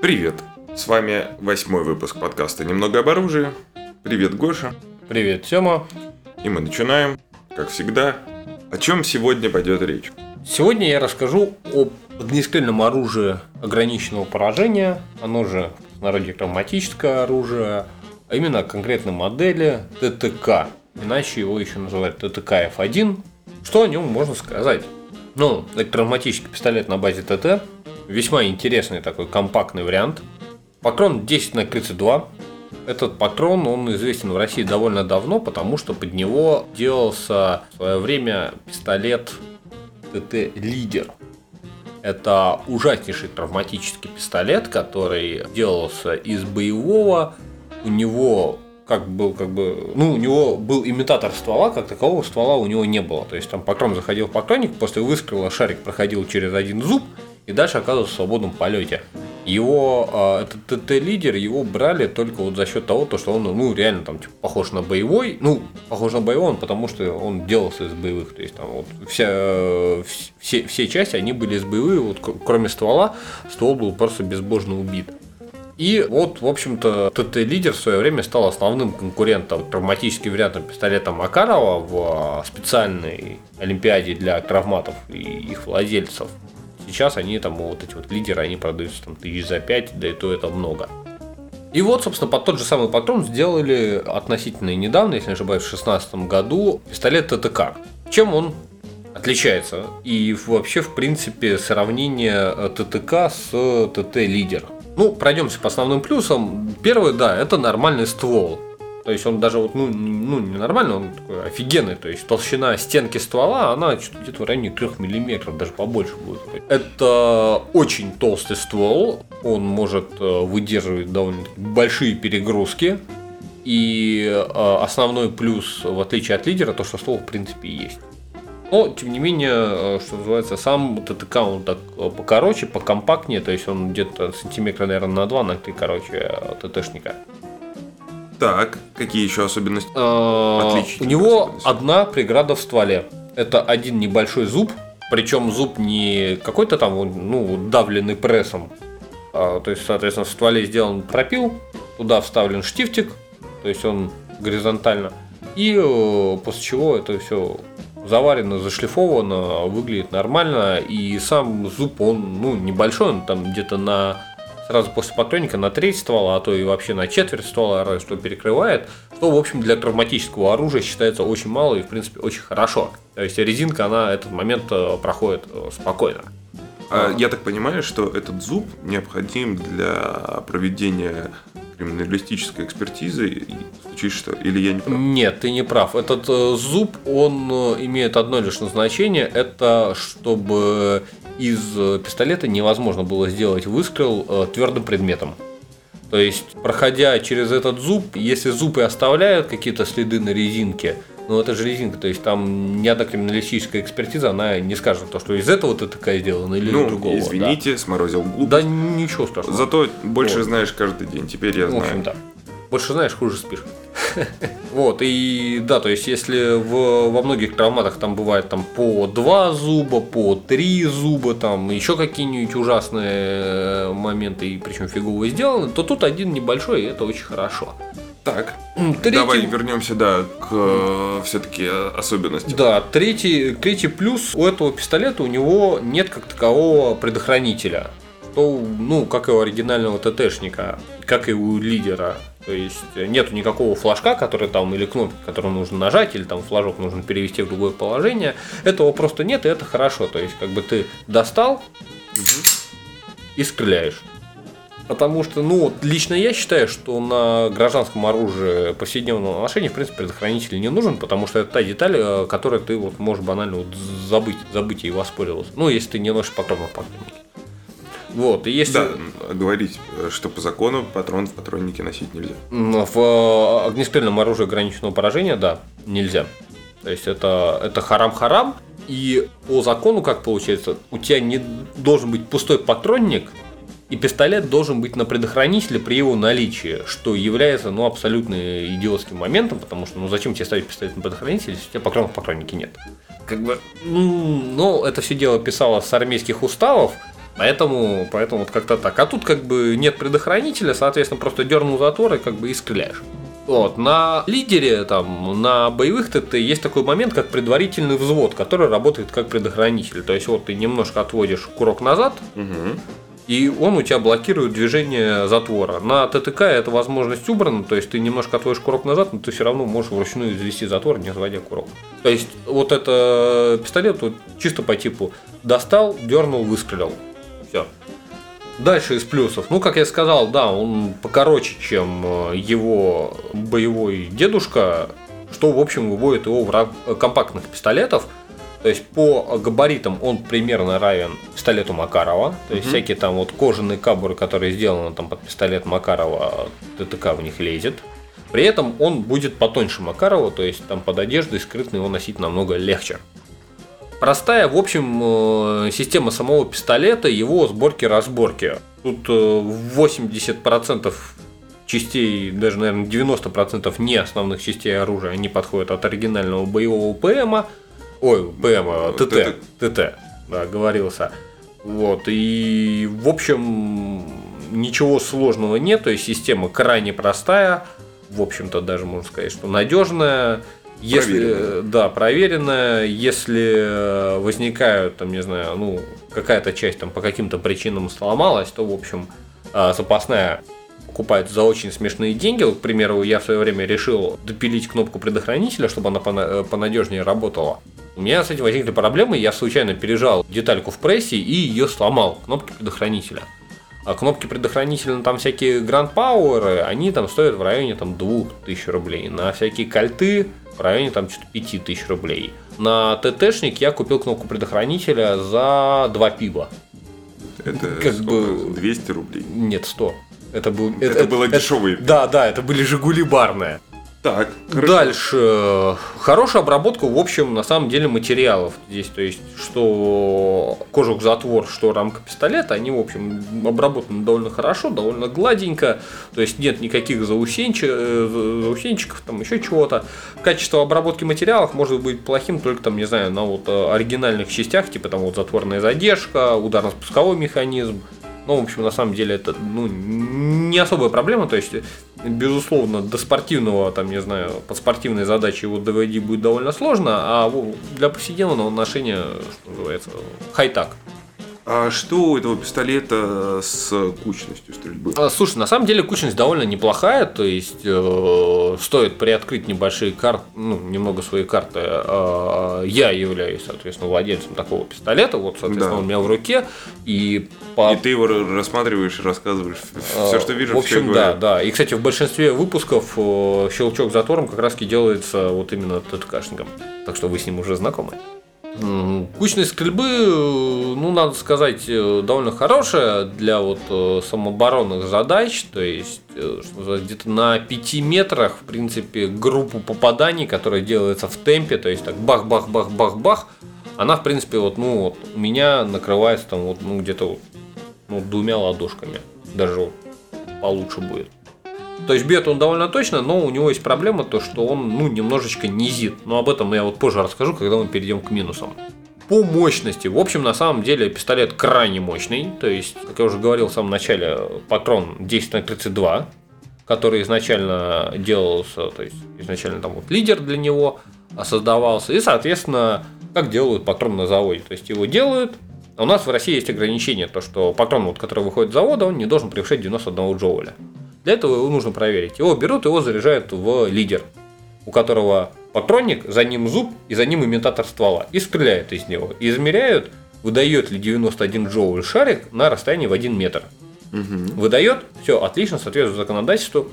Привет! С вами восьмой выпуск подкаста «Немного об оружии». Привет, Гоша. Привет, Тёма. И мы начинаем, как всегда. О чем сегодня пойдет речь? Сегодня я расскажу об огнестрельном оружии ограниченного поражения, оно же в народе травматическое оружие, а именно конкретной модели ТТК. Иначе его еще называют ТТК F1. Что о нем можно сказать? Ну, это травматический пистолет на базе ТТ. Весьма интересный такой компактный вариант. Патрон 10 на 32. Этот патрон, он известен в России довольно давно, потому что под него делался в свое время пистолет ТТ Лидер. Это ужаснейший травматический пистолет, который делался из боевого. У него как был, как бы, ну, у него был имитатор ствола, как такового ствола у него не было. То есть там патрон заходил в патронник, после выстрела шарик проходил через один зуб и дальше оказывался в свободном полете. Его, а, этот ТТ-лидер, его брали только вот за счет того, то, что он, ну, реально там типа, похож на боевой. Ну, похож на боевой, потому что он делался из боевых. То есть там вот вся, все, все части, они были из боевых, вот кроме ствола, ствол был просто безбожно убит. И вот, в общем-то, ТТ-лидер в свое время стал основным конкурентом травматическим вариантом пистолета Макарова в специальной олимпиаде для травматов и их владельцев. Сейчас они там, вот эти вот лидеры, они продаются там тысяч за 5, да и то это много. И вот, собственно, под тот же самый патрон сделали относительно недавно, если не ошибаюсь, в 2016 году пистолет ТТК. Чем он отличается? И вообще, в принципе, сравнение ТТК с ТТ-лидер. Ну, пройдемся по основным плюсам. Первый, да, это нормальный ствол. То есть он даже вот, ну, ну не нормально, он такой офигенный. То есть толщина стенки ствола, она где-то в районе 3 мм, даже побольше будет. Это очень толстый ствол, он может э, выдерживать довольно большие перегрузки. И э, основной плюс, в отличие от лидера, то, что ствол в принципе есть. Но, тем не менее, э, что называется, сам ТТК он так э, покороче, покомпактнее, то есть он где-то сантиметра, наверное, на 2, на 3 короче э, ТТшника. Так, какие еще особенности? У него одна преграда в стволе. Это один небольшой зуб, причем зуб не какой-то там, ну, давленный прессом. А, то есть, соответственно, в стволе сделан пропил, туда вставлен штифтик, то есть он горизонтально. И после чего это все заварено, зашлифовано, выглядит нормально. И сам зуб, он ну, небольшой, он там где-то на сразу после патроника на треть ствола, а то и вообще на четверть ствола, что перекрывает, что, в общем, для травматического оружия считается очень мало и, в принципе, очень хорошо. То есть резинка, она этот момент э, проходит э, спокойно. А, я так понимаю, что этот зуб необходим для проведения криминалистической экспертизы, случись что, или я не прав? Нет, ты не прав. Этот э, зуб, он э, имеет одно лишь назначение, это чтобы из э, пистолета невозможно было сделать выстрел твердым предметом. То есть, проходя через этот зуб, если зуб и оставляют какие-то следы на резинке, ну это же резинка, то есть там ни одна криминалистическая экспертиза, она не скажет то, что из этого ты такая сделана или ну, из другого. извините, да. сморозил глупость. Да ничего страшного. Зато больше вот. знаешь каждый день, теперь я знаю. В общем, да. Больше знаешь, хуже спишь. Вот, и да, то есть, если в, во многих травматах там бывает там по два зуба, по три зуба, там еще какие-нибудь ужасные моменты, и причем фиговые сделаны, то тут один небольшой, и это очень хорошо. Так, третий... давай вернемся, да, к э, все-таки особенностям. Да, третий, третий плюс у этого пистолета у него нет как такового предохранителя. То, ну, как и у оригинального ТТшника, как и у лидера. То есть нету никакого флажка, который там, или кнопки, которую нужно нажать, или там флажок нужно перевести в другое положение. Этого просто нет, и это хорошо. То есть, как бы ты достал и стреляешь. Потому что, ну, лично я считаю, что на гражданском оружии повседневного ношения, в принципе, предохранитель не нужен, потому что это та деталь, э, которой ты вот можешь банально вот забыть, забыть и воспользоваться. Ну, если ты не носишь патронов в патроннике. Вот, и если... Да, говорить, что по закону патрон в патроннике носить нельзя. В э, огнестрельном оружии ограниченного поражения, да, нельзя. То есть это, это харам-харам, и по закону, как получается, у тебя не должен быть пустой патронник, и пистолет должен быть на предохранителе при его наличии, что является ну, абсолютно идиотским моментом, потому что ну зачем тебе ставить пистолет на предохранитель, если у тебя патронов в патроннике нет. Как бы, ну, это все дело писалось с армейских уставов, Поэтому, поэтому вот как-то так. А тут как бы нет предохранителя, соответственно, просто дернул затвор и как бы и стреляешь. Вот. На лидере, там, на боевых ТТ есть такой момент, как предварительный взвод, который работает как предохранитель. То есть вот ты немножко отводишь курок назад, Угу. И он у тебя блокирует движение затвора. На ТТК эта возможность убрана, то есть ты немножко отводишь курок назад, но ты все равно можешь вручную извести затвор, не разводя курок. То есть вот это пистолет вот, чисто по типу достал, дернул, выстрелил. Все. Дальше из плюсов. Ну, как я сказал, да, он покороче, чем э, его боевой дедушка, что, в общем, выводит его в компактных пистолетов. То есть по габаритам он примерно равен пистолету Макарова. То есть Мгм. всякие там вот кожаные кабуры, которые сделаны там под пистолет Макарова, ТТК в них лезет. При этом он будет потоньше Макарова, то есть там под одеждой скрытно его носить намного легче. Простая, в общем, э, система самого пистолета, его сборки-разборки. Тут э, 80% частей, даже, наверное, 90% не основных частей оружия, они подходят от оригинального боевого ПМа. Ой, ПМа, ТТ. ТТ. ТТ, да, говорился. Вот, и, в общем, ничего сложного нет, то есть система крайне простая, в общем-то, даже можно сказать, что надежная. Если, Проверенная. да, проверенная, если э, возникают, там, не знаю, ну, какая-то часть там по каким-то причинам сломалась, то, в общем, а, запасная покупают за очень смешные деньги. Вот, к примеру, я в свое время решил допилить кнопку предохранителя, чтобы она э, понадежнее работала. У меня с этим возникли проблемы, я случайно пережал детальку в прессе и ее сломал, кнопки предохранителя. А кнопки предохранителя, там всякие Grand Power, они там стоят в районе там 2000 рублей. На всякие кольты в районе там что-то 5000 рублей. На ТТшник я купил кнопку предохранителя за 2 пиба. Это Как сколько? бы- 200 рублей. Нет, 100. Это, был, Это было дешевые. Да, да, это были Жигули барные. Так, хорошо. Дальше. Хорошая обработка, в общем, на самом деле материалов здесь. То есть, что кожух затвор, что рамка пистолета, они, в общем, обработаны довольно хорошо, довольно гладенько. То есть, нет никаких э, заусенчиков, там еще чего-то. Качество обработки материалов может быть плохим только, там, не знаю, на вот э, оригинальных частях, типа там вот затворная задержка, ударно-спусковой механизм. Ну, в общем, на самом деле это ну, не особая проблема. То есть, безусловно, до спортивного, там, не знаю, под спортивной задачей его доводить будет довольно сложно, а для повседневного ношения, что называется, хай-так. А что у этого пистолета с кучностью стрельбы? А, Слушай, на самом деле кучность довольно неплохая, то есть э, стоит приоткрыть небольшие карты, ну, немного свои карты. Э, я являюсь, соответственно, владельцем такого пистолета, вот, соответственно, Да. он у меня в руке, и по И ты его рассматриваешь и рассказываешь все, что вижу, А, В общем, да, да. И, кстати, в большинстве выпусков э, щелчок затвором как раз делается вот именно ТТКшником. Так что вы с ним уже знакомы. Кучность стрельбы, э, ну, надо сказать, э, довольно хорошая для вот э, самооборонных задач. То есть, где-то на 5 метрах, в принципе, группу попаданий, которая делается в темпе, то есть так бах-бах-бах-бах-бах, она, в принципе, вот, ну, вот у меня накрывается там вот, ну, где-то вот, ну, двумя ладошками. Даже вот получше будет. То есть бьет он довольно точно, но у него есть проблема, то что он ну, немножечко низит. Но об этом я вот позже расскажу, когда мы перейдем к минусам. По мощности, в общем, на самом деле пистолет крайне мощный. То есть, как я уже говорил в самом начале, патрон 10 на 32, который изначально делался, то есть изначально там вот лидер для него создавался. И, соответственно, как делают патрон на заводе. То есть его делают, у нас в России есть ограничение, то что патрон, вот, который выходит с завода, он не должен превышать 91 джоуля. Для этого его нужно проверить. Его берут, его заряжают в лидер, у которого патронник, за ним зуб и за ним имитатор ствола. И стреляют из него. И измеряют, выдает ли 91 джоуль шарик на расстоянии в 1 метр. Мгм. Выдает, все отлично, соответствует законодательству.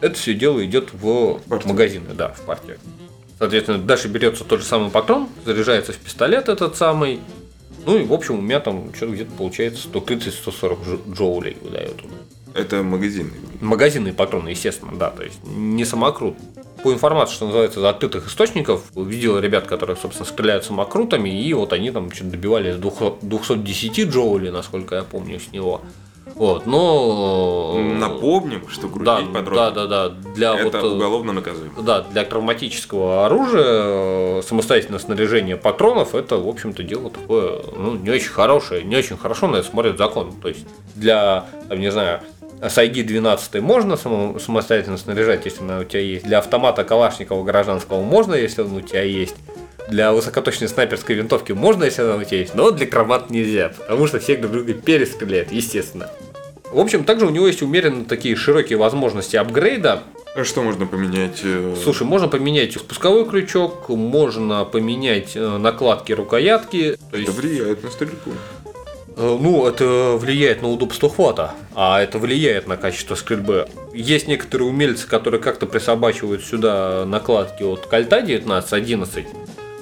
Это все дело идет в Партию. магазины, да, в партию. Соответственно, дальше берется тот же самый патрон, заряжается в пистолет этот самый. Ну и, в общем, у меня там что-то где-то получается 130-140 дж- джоулей выдает он. Это магазин. Магазинные патроны, естественно, да, то есть не самокрут. По информации, что называется, открытых источников, видел ребят, которые, собственно, стреляют самокрутами, и вот они там что-то добивались 200 210 джоулей, насколько я помню, с него. Вот, но... Напомним, что крутить да, патроны да, да, да, для это вот, э, уголовно наказуемо. да, для травматического оружия э, самостоятельное снаряжение патронов это, в общем-то, дело такое, ну, не очень хорошее, не очень хорошо на это смотрит закон. То есть для, там, не знаю, Сайги 12 можно само- самостоятельно снаряжать, если она у тебя есть. Для автомата Калашникова гражданского можно, если он у тебя есть. Для высокоточной снайперской винтовки можно, если она у тебя есть, но для кромат нельзя, потому что все друг друга перестреляют, естественно. В общем, также у него есть умеренно такие широкие возможности апгрейда. А что можно поменять? э, Слушай, можно поменять спусковой крючок, можно поменять э, накладки рукоятки. То Это есть, влияет на стрельбу. Э, ну, это влияет на удобство хвата, а это влияет на качество стрельбы. Есть некоторые умельцы, которые как-то присобачивают сюда накладки от кольта 19-11.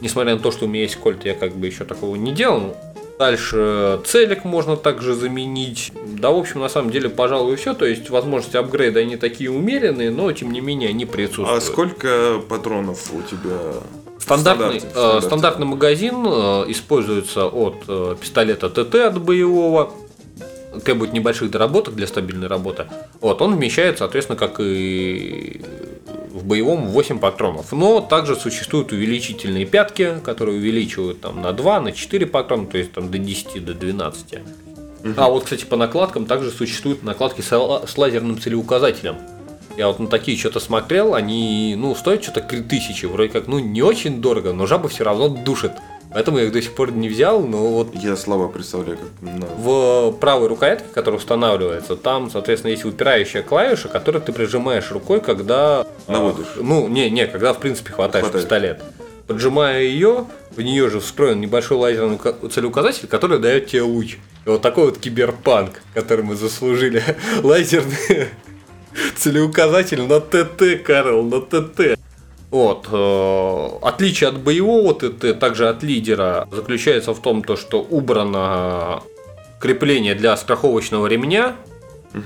Несмотря на то, что у меня есть кольт, я как бы еще такого не делал. Дальше целик можно также заменить. Да, в общем, на самом деле, пожалуй, все. То есть, возможности апгрейда, они такие умеренные, но, тем не менее, они присутствуют. А сколько патронов у тебя? Стандартный, э, В стандарте. стандартный магазин э, используется от э, пистолета ТТ от боевого. Требует небольших доработок для стабильной работы. Вот, он вмещает, соответственно, как и в боевом 8 патронов. Но также существуют увеличительные пятки, которые увеличивают там, на 2, на 4 патрона, то есть там, до 10, до 12. А вот, кстати, по накладкам также существуют накладки с, ла- с лазерным целеуказателем. Я вот на такие что-то смотрел, они, ну, стоят что-то 3000, вроде как, ну, не очень дорого, но жаба все равно душит. Поэтому я их до сих пор не взял, но вот Я слабо представляю, как на- в правой рукоятке, которая устанавливается, там, соответственно, есть выпирающая клавиша, которую ты прижимаешь рукой, когда... Наводишь. э, Ну, не, не, когда, в принципе, хватаешь Хватаешь. пистолет. Поджимая ее, в нее же встроен небольшой лазерный ука- целеуказатель, который дает тебе луч. И вот такой вот киберпанк, который мы заслужили. Лазерный целеуказатель на ТТ, Карл, на ТТ. Вот. э, Отличие от боевого ТТ, также от лидера, заключается в том, то, что убрано крепление для страховочного ремня,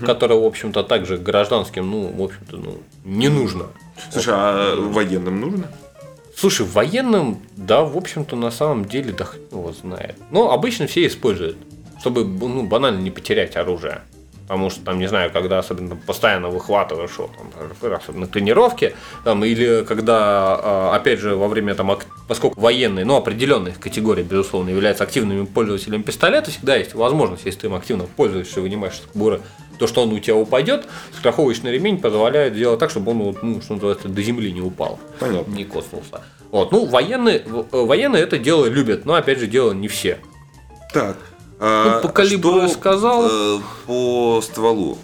которое, в общем-то, также гражданским, ну, в общем-то, ну, не нужно. Слушай, а военным нужно? Слушай, военным, да, в общем-то, на самом деле, да хрен его знает. Но обычно все используют, чтобы ну, банально не потерять оружие. Потому что, там, не знаю, когда особенно постоянно выхватываешь, вот, там, особенно на тренировке, там, или когда, а, опять же, во время, там, поскольку военные, ну, определенных категорий, безусловно, являются активными пользователями пистолета, всегда есть возможность, если ты им активно пользуешься, вынимаешь из кобуры, то, что он у тебя упадет, страховочный ремень позволяет сделать так, чтобы он, ну, что называется, до земли не упал Понятно. не коснулся. Вот, ну, военные, э, военные это дело любят, но опять же дело не все. Так. А Ну, по калибру что, я сказал. э, по стволу.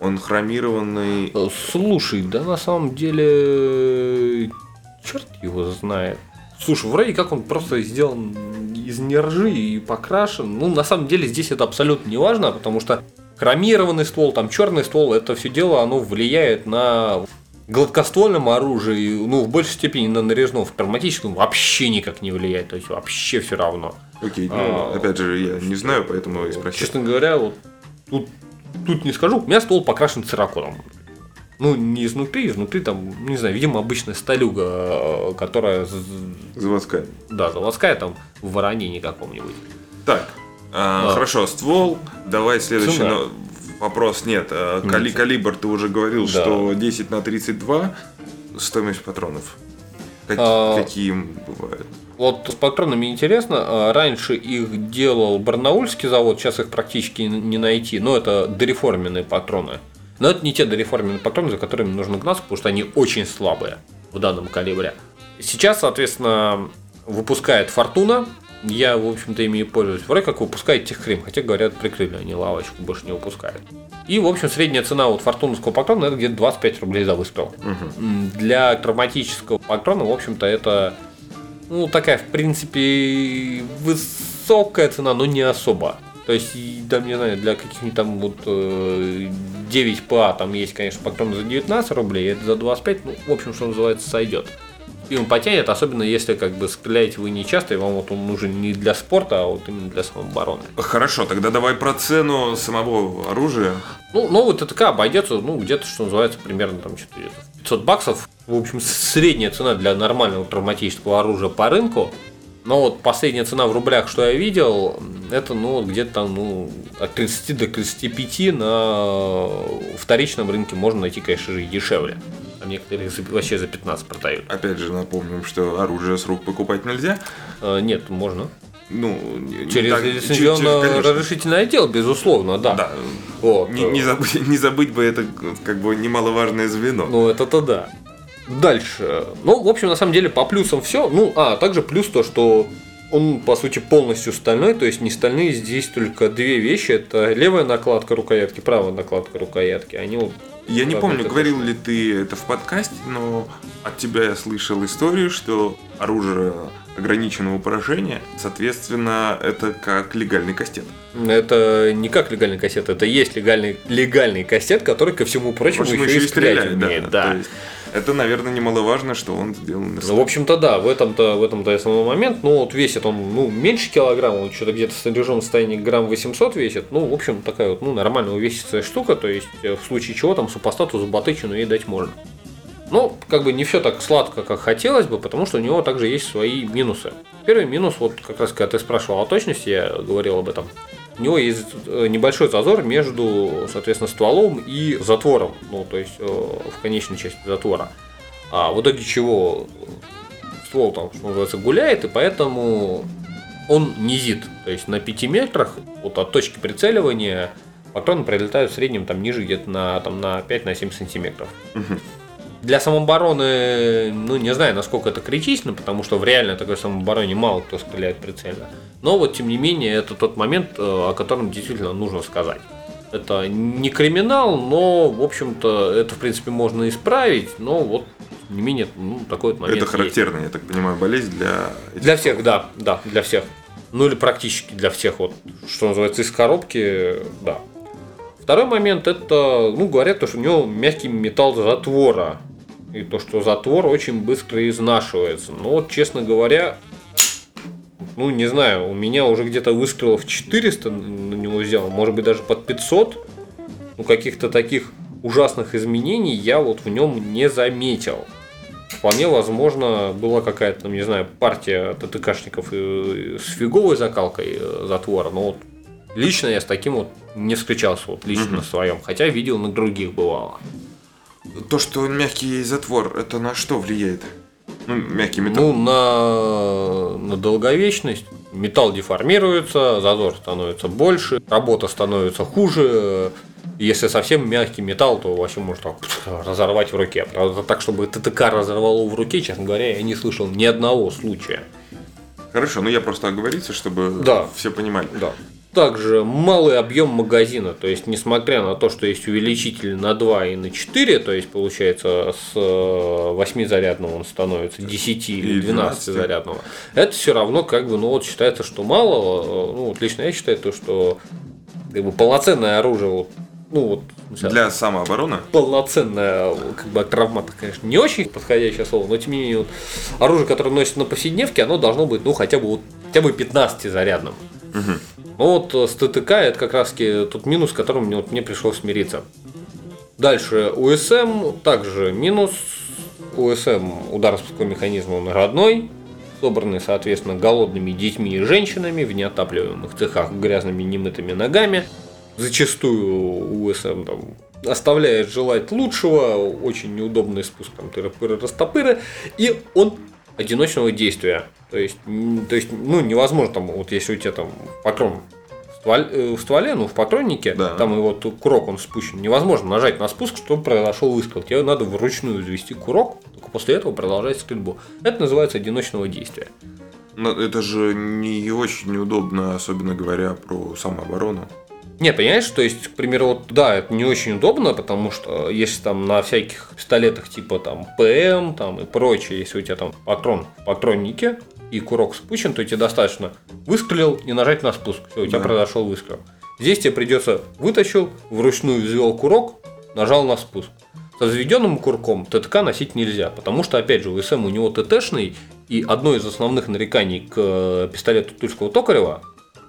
Он хромированный. Э, Слушай, да на самом деле, черт его знает. Слушай, вроде как он просто сделан из нержи и покрашен. Ну, на самом деле здесь это абсолютно не важно, потому что хромированный ствол, там черный ствол, это все дело, оно влияет на гладкоствольном оружии, ну, в большей степени на нарезном, в травматическом вообще никак не влияет, то есть вообще все равно. Окей, ну, А, опять же, я не знаю, поэтому и спросил. Честно говоря, вот тут, тут не скажу. У меня ствол покрашен цираконом. Ну, не изнутри, изнутри там, не знаю, видимо, обычная сталюга, э, которая, Заводская. да, заводская там в воронении каком-нибудь. Так, а, А. хорошо, ствол. Давай следующий Цена. но- вопрос. Нет, а, кали- калибр ты уже говорил, Да. что 10 на 32 стоимость патронов. Как- А. Какие бывают? Вот с патронами интересно, а, раньше их делал Барнаульский завод, сейчас их практически не найти, но это дореформенные патроны. Но это не те дореформенные патроны, за которыми нужно гнаться, потому что они очень слабые в данном калибре. Сейчас, соответственно, выпускает Фортуна. Я, в общем-то, ими и пользуюсь. Вроде как выпускает Техкрим, хотя, говорят, прикрыли они лавочку, больше не выпускают. И, в общем, средняя цена вот фортуновского патрона это где-то 25 рублей за выстрел. М, Для травматического патрона, в общем-то, это ну, такая, в принципе, высокая цена, но не особо. То есть, там, не знаю, для каких-нибудь там вот э, 9 ПА там есть, конечно, патроны за 19 рублей, это за 25, ну, в общем, что называется, сойдет. И он потянет, особенно если как бы стреляете вы не часто, и вам вот он нужен не для спорта, а вот именно для самообороны. Хорошо, тогда давай про цену самого оружия. Ну, новый ТТК обойдется, ну, где-то, что называется, примерно там что-то где-то 500 баксов. В общем, средняя цена для нормального травматического оружия по рынку. Но вот последняя цена в рублях, что я видел, это ну, где-то там ну, от 30 до 35 на вторичном рынке можно найти, конечно же, и дешевле. А некоторые вообще за 15 продают. Опять же напомним, что оружие с рук покупать нельзя. А, нет, можно. Ну, через так, лицензионно-разрешительный отдел, безусловно, да. да. Вот. Не, не, забыть, не забыть бы это как бы немаловажное звено. Ну, это-то да. Дальше. Ну, в общем, на самом деле, по плюсам все. Ну, а, также плюс то, что он, по сути, полностью стальной, то есть не стальные, здесь только две вещи. Это левая накладка рукоятки, правая накладка рукоятки. Они вот я не помню, говорил ли ты это в подкасте, но от тебя я слышал историю, что оружие ограниченного поражения, соответственно, это как легальный кастет. Это не как легальный кастет, это есть легальный, легальный кастет, который, ко всему прочему, еще, еще и стрелять, стрелять умеет. Да. да. Это, наверное, немаловажно, что он сделан на Ну, в общем-то, да, в этом-то, в этом-то основной момент. Ну, вот весит он, ну, меньше килограмма, он что-то где-то в снаряженном состоянии грамм 800 весит. Ну, в общем, такая вот, ну, нормальная увесистая штука, то есть, э, в случае чего там супостату заботычину ей дать можно. Ну, как бы не все так сладко, как хотелось бы, потому что у него также есть свои минусы. Первый минус, вот как раз когда ты спрашивал о точности, я говорил об этом у него есть э, небольшой зазор между, соответственно, стволом и затвором, ну, то есть э, в конечной части затвора. А в итоге чего ствол там, что называется, гуляет, и поэтому он низит. То есть на 5 метрах вот от точки прицеливания патроны прилетают в среднем там ниже где-то на, там, на 5-7 сантиметров. Угу. Для самообороны, ну, не знаю, насколько это критично, потому что в реальной такой самообороне мало кто стреляет прицельно. Но вот, тем не менее, это тот момент, э, о котором действительно нужно сказать. Это не криминал, но, в общем-то, это, в принципе, можно исправить, но вот, не менее, ну, такой вот момент Это характерная, есть. я так понимаю, болезнь для... Для всех, да, да, для всех. Ну, или практически для всех, вот, что называется, из коробки, да. Второй момент, это, ну, говорят, что у него мягкий металл затвора и то, что затвор очень быстро изнашивается. Но вот, честно говоря, ну, не знаю, у меня уже где-то выстрелов 400 на него взял, может быть, даже под 500. Ну, каких-то таких ужасных изменений я вот в нем не заметил. Вполне возможно, была какая-то, не знаю, партия ТТКшников с фиговой закалкой э, затвора, но вот лично я с таким вот не встречался, вот лично угу. на своем, хотя видел на других бывало. То, что он мягкий затвор, это на что влияет? Ну, мягкий металл. Ну, на, на долговечность. Металл деформируется, зазор становится больше, работа становится хуже. Если совсем мягкий металл, то вообще может так, разорвать в руке. Правда, так, чтобы ТТК разорвало в руке, честно говоря, я не слышал ни одного случая. Хорошо, ну я просто оговориться, чтобы да. все понимали. Да. Также малый объем магазина, то есть несмотря на то, что есть увеличитель на 2 и на 4, то есть получается с 8 э, зарядного он становится 10 или 12 зарядного, это все равно как бы, ну вот считается, что мало, э, ну вот лично я считаю то, что как бы полноценное оружие вот, ну вот для самообороны полноценное как бы травмата, конечно, не очень подходящее слово, но тем не менее вот, оружие, которое носит на повседневке, оно должно быть ну хотя бы вот хотя бы 15 зарядным. Угу. Ну вот э, с ТТК это как раз тот минус, с которым мне, вот, мне пришлось смириться. Дальше УСМ также минус. УСМ удар спусковой механизм он родной, собранный, соответственно, голодными детьми и женщинами в неотапливаемых цехах грязными немытыми ногами. Зачастую УСМ там оставляет желать лучшего, очень неудобный спуск, там тыры-пыры, растопыры, и он одиночного действия. То есть, то есть, ну, невозможно там, вот если у тебя там патрон в стволе, э, стволе ну, в патроннике, да. там его курок он спущен, невозможно нажать на спуск, чтобы произошел выстрел. Тебе надо вручную завести курок, только после этого продолжать стрельбу. Это называется одиночного действия. Но это же не очень неудобно, особенно говоря про самооборону. Не, понимаешь, то есть, к примеру, вот, да, это не очень удобно, потому что если там на всяких пистолетах типа там ПМ там и прочее, если у тебя там патрон в патроннике и курок спущен, то тебе достаточно выстрелил и нажать на спуск. Все, у тебя да. произошел выстрел. Здесь тебе придется вытащил, вручную взвел курок, нажал на спуск. Со взведенным курком ТТК носить нельзя, потому что, опять же, УСМ у него ТТшный, и одно из основных нареканий к э, пистолету Тульского Токарева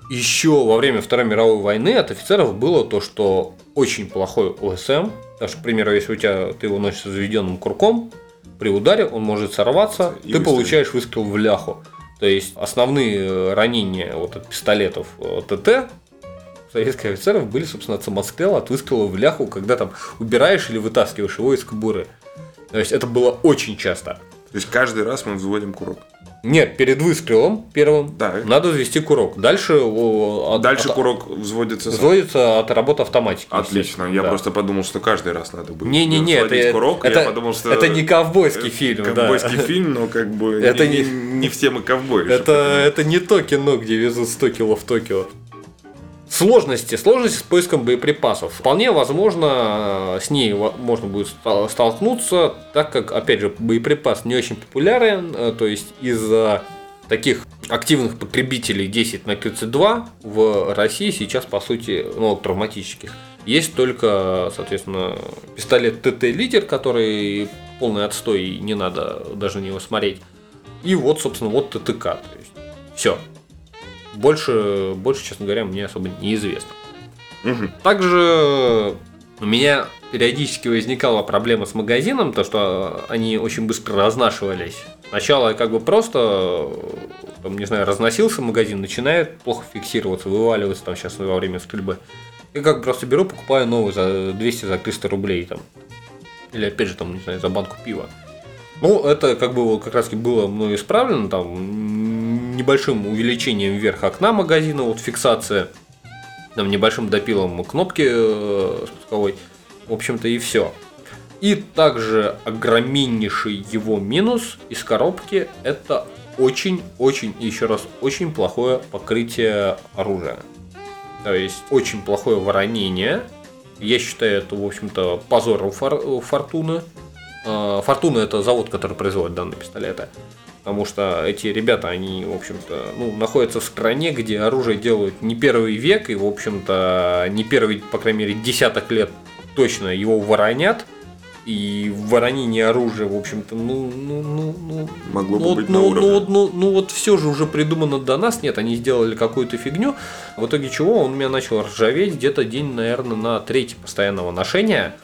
еще во время Второй мировой войны от офицеров было то, что очень плохой ОСМ, потому что, к примеру, если у тебя ты его носишь заведенным курком, при ударе он может сорваться, и ты выстрелить. получаешь выстрел в ляху. То То есть основные ранения вот от пистолетов ТТ советских офицеров были, собственно, от самострела, от выстрела в ляху, когда там убираешь или вытаскиваешь его из кобуры. То есть это было очень часто. То есть каждый раз мы взводим курок. Нет, перед выстрелом первым Да. надо взвести курок. Дальше, от- Дальше от- курок взводится взводится от работы автоматики. Отлично. Я да. просто подумал, что каждый раз надо будет Не-не-не, это, взводить курок. это, я подумал, что это не ковбойский фильм, да. ковбойский фильм, но как бы Это не, не- не, не все мы ковбои. Это, это не то кино, где везут 100 кило в Токио. Сложности, сложности с поиском боеприпасов. Вполне возможно, э, с ней можно будет столкнуться, так как, опять же, боеприпас не очень популярен, э, то есть из-за таких активных потребителей 10 на 32 в России сейчас, по сути, ну, травматических, есть только, соответственно, пистолет ТТ-литер, который полный отстой, и не надо даже на него смотреть. И вот, собственно, вот ТТК. То есть, все. Больше, больше, честно говоря, мне особо неизвестно. Мгм. Также у меня периодически возникала проблема с магазином, то что они очень быстро разнашивались. Сначала как бы просто, там, не знаю, разносился магазин, начинает плохо фиксироваться, вываливаться там сейчас во время стрельбы. Я как бы просто беру, покупаю новый за 200, за 300 рублей там. Или опять же там, не знаю, за банку пива. Ну, это как бы вот как раз было мной исправлено, там, небольшим увеличением вверх окна магазина, вот фиксация, там, небольшим допилом кнопки э, спусковой, в общем-то и все. И также огромнейший его минус из коробки это очень-очень, еще раз, очень плохое покрытие оружия. То есть очень плохое воронение. Я считаю это, в общем-то, позором фор- фортуны. А, Фортуна это завод, который производит данные пистолеты. Потому что эти ребята, они, в общем-то, ну, находятся в стране, где оружие делают не первый век, и, в общем-то, не первый, по крайней мере, десяток лет точно его воронят. И воронение оружия, в общем-то, ну, ну, ну, ну, Могло бы ну, быть ну, на уровне. ну, вот- ну, ну вот все же уже придумано до нас. Нет, они сделали какую-то фигню. В итоге чего? Он у меня начал ржаветь где-то день, наверное, на третий постоянного ношения.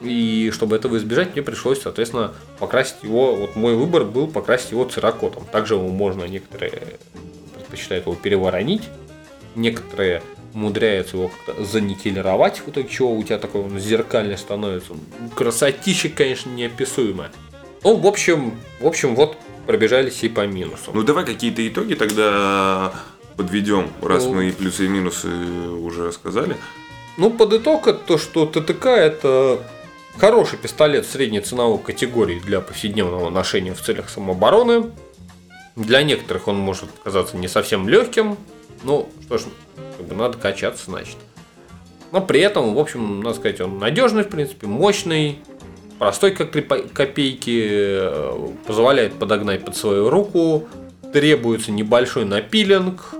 И чтобы этого избежать, мне пришлось, соответственно, покрасить его. Вот мой выбор был покрасить его цирокотом. Также его можно, некоторые предпочитают его переворонить. Некоторые умудряются его как-то заникелировать, в итоге чего у тебя такой он зеркальный становится. Красотища, конечно, неописуемая. Ну, в общем, в общем, вот пробежались и по минусу. Ну давай какие-то итоги тогда подведем, раз Ну. мы и плюсы и минусы уже сказали. Ну, под итог, то, что ТТК это хороший пистолет средней ценовой категории для повседневного ношения в целях самообороны. Для некоторых он может казаться не совсем легким. Ну, что ж, как бы надо качаться, значит. Но при этом, в общем, надо сказать, он надежный, в принципе, мощный, простой, как три по- копейки, э, позволяет подогнать под свою руку, требуется небольшой напилинг,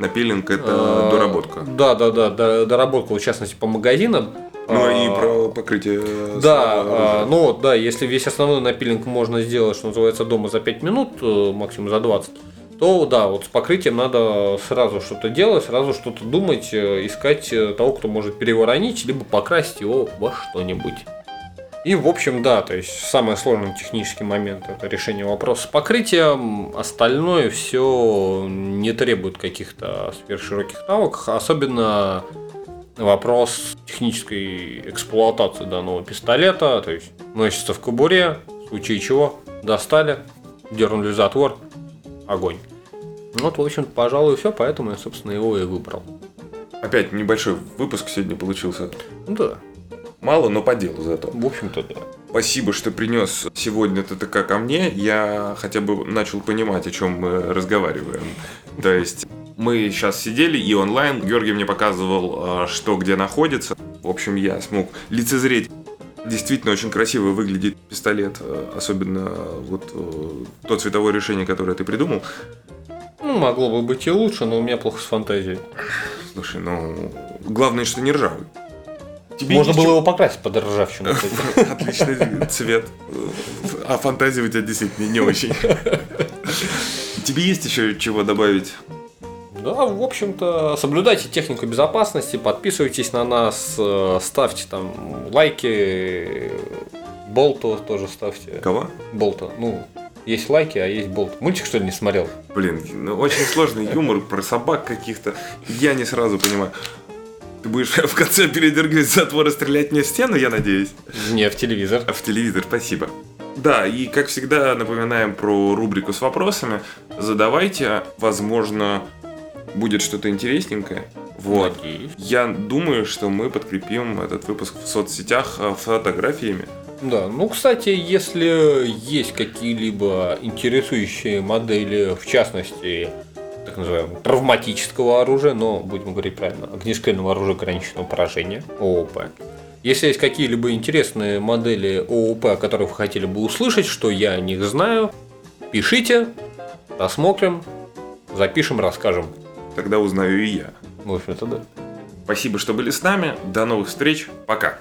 Напилинг это Э, доработка. Да, да, да, до- доработка, в частности, по магазинам. Ну А, и про покрытие. Да, самого а, ну вот, да, если весь основной напилинг можно сделать, что называется, дома за 5 минут, э, максимум за 20, то да, вот с покрытием надо сразу что-то делать, сразу что-то думать, э, искать э, того, кто может переворонить, либо покрасить его во что-нибудь. И, в общем, да, то есть самый сложный технический момент это решение вопроса с покрытием. Остальное все не требует каких-то сверхшироких навыков, особенно вопрос технической эксплуатации данного пистолета, то есть носится в кобуре, в случае чего достали, дернули затвор, огонь. Вот, в общем пожалуй, все, поэтому я, собственно, его и выбрал. Опять небольшой выпуск сегодня получился. Ну да, Мало, но по делу зато. в общем-то, да. Спасибо, что принес сегодня ТТК ко мне. Я хотя бы начал понимать, о чем мы разговариваем. То есть мы сейчас сидели и онлайн. Георгий мне показывал, а, что где находится. В общем, я смог лицезреть. Действительно очень красиво выглядит пистолет, э, особенно вот э, то цветовое решение, которое ты придумал. Ну, могло бы быть и лучше, но у меня плохо с фантазией. Слушай, ну главное, что не ржавый. Тебе Можно было чё- его покрасить под ржавчину. Отличный цвет. А фантазия у тебя действительно не очень. Тебе есть еще чего добавить? Да, в общем-то, соблюдайте технику безопасности, подписывайтесь на нас, э, ставьте там лайки, болта тоже ставьте. Кого? Болта, ну, Есть лайки, а есть болт. Мультик, что ли, не смотрел? Блин, ну, очень сложный юмор про собак каких-то. Я не сразу понимаю. Ты будешь в конце передергивать затвор и стрелять мне в стену, я надеюсь? Не, в телевизор. А в телевизор, спасибо. Да, и как всегда напоминаем про рубрику с вопросами. Задавайте, возможно, будет что-то интересненькое. Вот. Надеюсь. Я думаю, что мы подкрепим этот выпуск в соцсетях э, фотографиями. Да, ну, кстати, если есть какие-либо интересующие модели, в частности, так называемого травматического оружия, но, будем говорить правильно, огнестрельного оружия ограниченного поражения, ООП. Если есть какие-либо интересные модели ООП, о которых вы хотели бы услышать, что я о них знаю, пишите, посмотрим, запишем, расскажем. Тогда узнаю и я. В общем-то, да. Спасибо, что были с нами. До новых встреч. Пока.